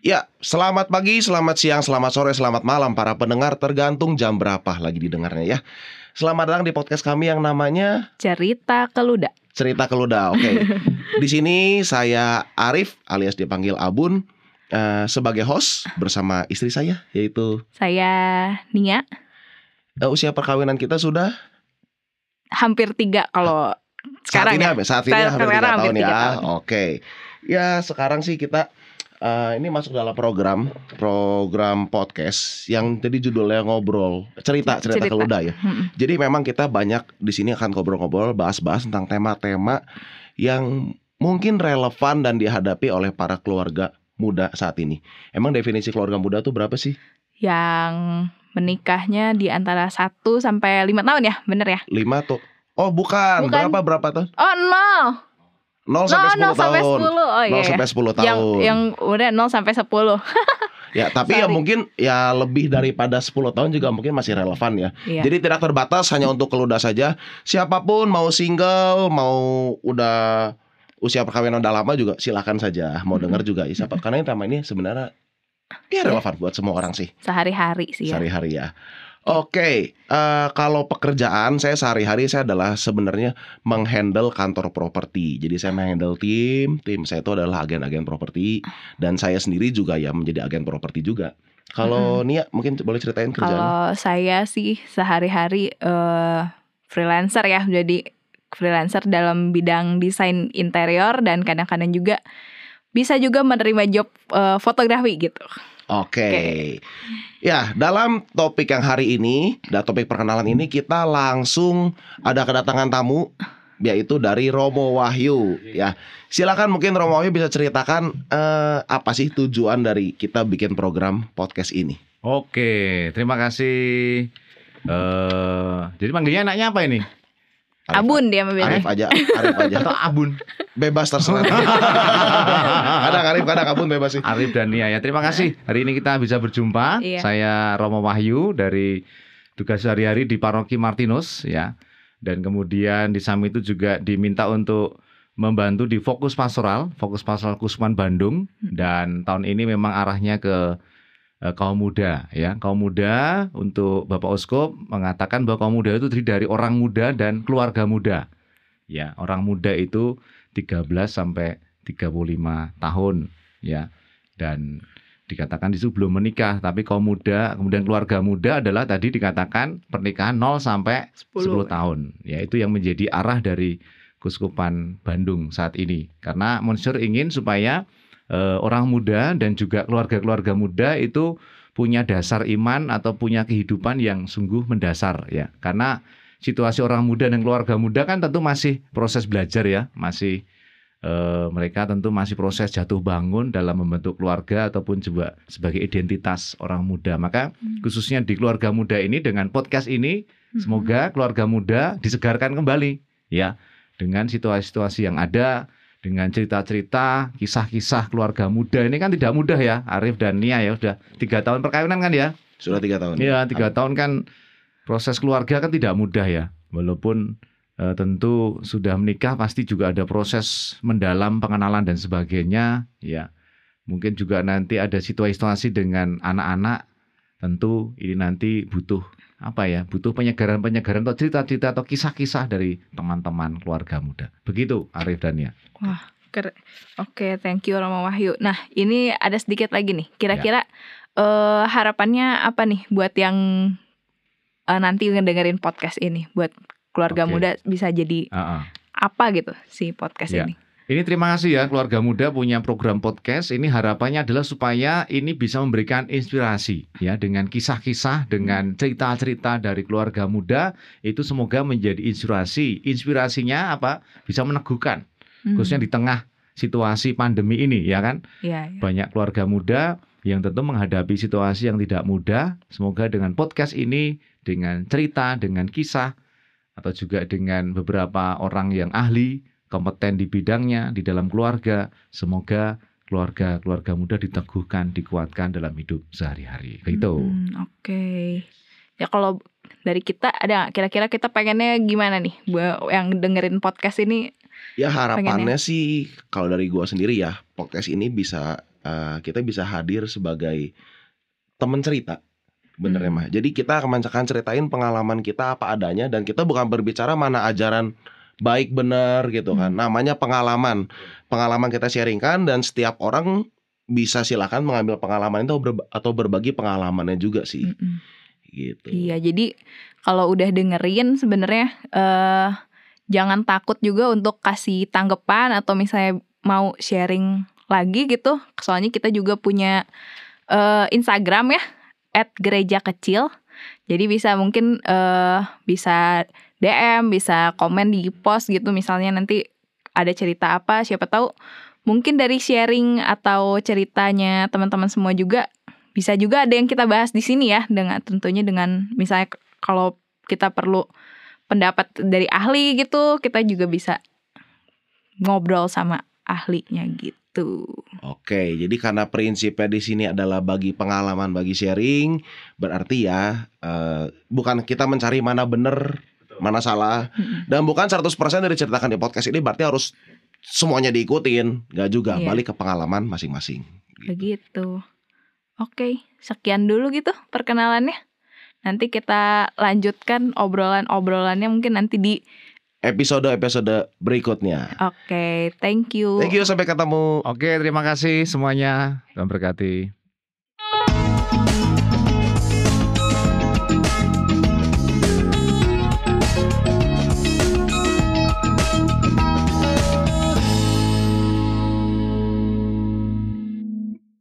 Selamat pagi, selamat siang, selamat sore, selamat malam para pendengar tergantung jam berapa lagi didengarnya ya. Selamat datang di podcast kami yang namanya Cerita Keluda. Cerita Keluda. Oke. di sini saya Arif alias dipanggil Abun eh, sebagai host bersama istri saya yaitu Saya Nia, eh, usia perkawinan kita sudah hampir tiga kalau sekarang saat ini ya. hampir- saat ini Sekarang- hampir tiga tahun hampir tiga ya. tahun. Oke. Ya sekarang sih kita eh, ini masuk dalam program program podcast yang jadi judulnya ngobrol cerita cerita, Cerita. keluda ya. Mm-mm. Jadi memang kita banyak di sini akan ngobrol-ngobrol, bahas-bahas tentang tema-tema yang mungkin relevan dan dihadapi oleh para keluarga muda saat ini. Emang definisi keluarga muda tuh berapa sih? Yang menikahnya di antara 1 sampai 5 tahun ya, bener ya? Lima tuh? Oh bukan, Bukan. berapa berapa tahun? Oh, nol. 0 Nol, sampai 10 nol sampai tahun. 10. Oh 0 iya. sampai 10 tahun. Yang yang udah 0 sampai 10. Ya, tapi ya Sorry. mungkin ya lebih daripada 10 tahun juga mungkin masih relevan ya. Iya. Jadi tidak terbatas hanya untuk keluda saja. Siapa pun mau single, mau udah usia perkawinan udah lama juga silakan saja. Mau dengar juga ya siapa karena yang tema ini sebenarnya ya relevan buat semua orang sih Sehari-hari sih ya. sehari-hari ya. Oke, eh, kalau pekerjaan saya sehari-hari saya adalah sebenarnya menghandle kantor properti. Jadi saya menghandle tim, tim saya itu adalah agen-agen properti dan saya sendiri juga ya menjadi agen properti juga. Kalau Nia mungkin boleh ceritain kerjaan. Kalau saya sih sehari-hari eh, freelancer ya, jadi freelancer dalam bidang desain interior dan kadang-kadang juga bisa juga menerima job eh, fotografi gitu. Oke. Oke. Ya, dalam topik yang hari ini, dan topik perkenalan ini kita langsung ada kedatangan tamu yaitu dari Romo Wahyu ya. Silakan mungkin Romo Wahyu bisa ceritakan eh, apa sih tujuan dari kita bikin program podcast ini. Oke, terima kasih. eh jadi manggilnya anaknya apa ini? Arif- Abun dia Arif mobilnya. aja, Arif aja. Atau Abun? Bebas terserah. kadang Arif, kadang Abun bebas sih. Arif dan Nia ya. Terima kasih. Hari ini kita bisa berjumpa. Iya. Saya Romo Wahyu dari tugas sehari-hari di Paroki Martinus ya. Dan kemudian di samping itu juga diminta untuk membantu di fokus pastoral, fokus pastoral Kusman Bandung dan tahun ini memang arahnya ke kaum muda ya. Kaum muda untuk Bapak Oskop mengatakan bahwa kaum muda itu terdiri dari orang muda dan keluarga muda. Ya, orang muda itu 13 sampai 35 tahun ya. Dan dikatakan di situ belum menikah, tapi kaum muda, kemudian keluarga muda adalah tadi dikatakan pernikahan 0 sampai 10 tahun. Ya, itu yang menjadi arah dari Kuskupan Bandung saat ini. Karena Monsignor ingin supaya eh, orang muda dan juga keluarga-keluarga muda itu punya dasar iman atau punya kehidupan yang sungguh mendasar ya. Karena situasi orang muda dan keluarga muda kan tentu masih proses belajar ya, masih eh, mereka tentu masih proses jatuh bangun dalam membentuk keluarga ataupun juga sebagai identitas orang muda. Maka Hmm. khususnya di keluarga muda ini dengan podcast ini Semoga keluarga muda disegarkan kembali ya dengan situasi-situasi yang ada, dengan cerita-cerita, kisah-kisah keluarga muda. Ini kan tidak mudah ya Arif dan Nia ya. Sudah tiga tahun perkawinan kan ya? Sudah tiga tahun. Iya tiga tahun kan proses keluarga kan tidak mudah ya. Walaupun eh, tentu sudah menikah pasti juga ada proses mendalam pengenalan dan sebagainya. Ya mungkin juga nanti ada situasi-situasi dengan anak-anak. Tentu ini nanti butuh apa ya butuh penyegaran-penyegaran atau cerita-cerita atau kisah-kisah dari teman-teman keluarga muda begitu Arif dan Nia Ker- Oke, thank you Romo Wahyu. Nah, ini ada sedikit lagi nih. Kira-kira eh, harapannya apa nih buat yang eh, nanti ngedengerin podcast ini, buat keluarga Oke. muda bisa jadi Ah, ah. apa gitu si podcast Ya. ini? Ini terima kasih ya keluarga muda punya program podcast. Ini harapannya adalah supaya ini bisa memberikan inspirasi ya dengan kisah-kisah, dengan cerita-cerita dari keluarga muda itu semoga menjadi inspirasi. Inspirasinya apa? Bisa meneguhkan Hmm. khususnya di tengah situasi pandemi ini ya kan. Iya, iya. Banyak keluarga muda yang tentu menghadapi situasi yang tidak mudah. Semoga dengan podcast ini dengan cerita, dengan kisah atau juga dengan beberapa orang yang ahli kompeten di bidangnya di dalam keluarga. Semoga keluarga-keluarga muda diteguhkan, dikuatkan dalam hidup sehari-hari. Begitu. Hmm, Oke. Ya kalau dari kita ada nggak kira-kira kita pengennya gimana nih buat yang dengerin podcast ini? Ya harapannya sih kalau dari gua sendiri ya podcast ini bisa eh, kita bisa hadir sebagai teman cerita. Bener ya Hmm. mah. Jadi kita akan akan ceritain pengalaman kita apa adanya dan kita bukan berbicara mana ajaran baik benar gitu kan. Hmm. Namanya pengalaman. Pengalaman kita sharingkan dan setiap orang bisa silakan mengambil pengalaman itu atau berbagi pengalamannya juga sih Mm-mm. gitu. Iya, jadi kalau udah dengerin sebenarnya eh jangan takut juga untuk kasih tanggapan atau misalnya mau sharing lagi gitu. Soalnya kita juga punya eh Instagram ya @gereja kecil. Jadi bisa mungkin eh bisa DM, bisa komen di post gitu misalnya nanti ada cerita apa, siapa tahu mungkin dari sharing atau ceritanya teman-teman semua juga bisa juga ada yang kita bahas di sini ya dengan tentunya dengan misalnya kalau kita perlu pendapat dari ahli gitu kita juga bisa ngobrol sama ahlinya gitu. Oke, jadi karena prinsipnya di sini adalah bagi pengalaman, bagi sharing, berarti ya eh, bukan kita mencari mana benar, mana salah, dan bukan 100% dari ceritakan di podcast ini berarti harus semuanya diikutin, nggak juga, Iya. balik ke pengalaman masing-masing. Begitu. Oke, sekian dulu gitu perkenalannya. Nanti kita lanjutkan obrolan-obrolannya mungkin nanti di Episode-episode berikutnya. Oke, thank you. Thank you, sampai ketemu. Oke, terima kasih semuanya. Tuhan berkati.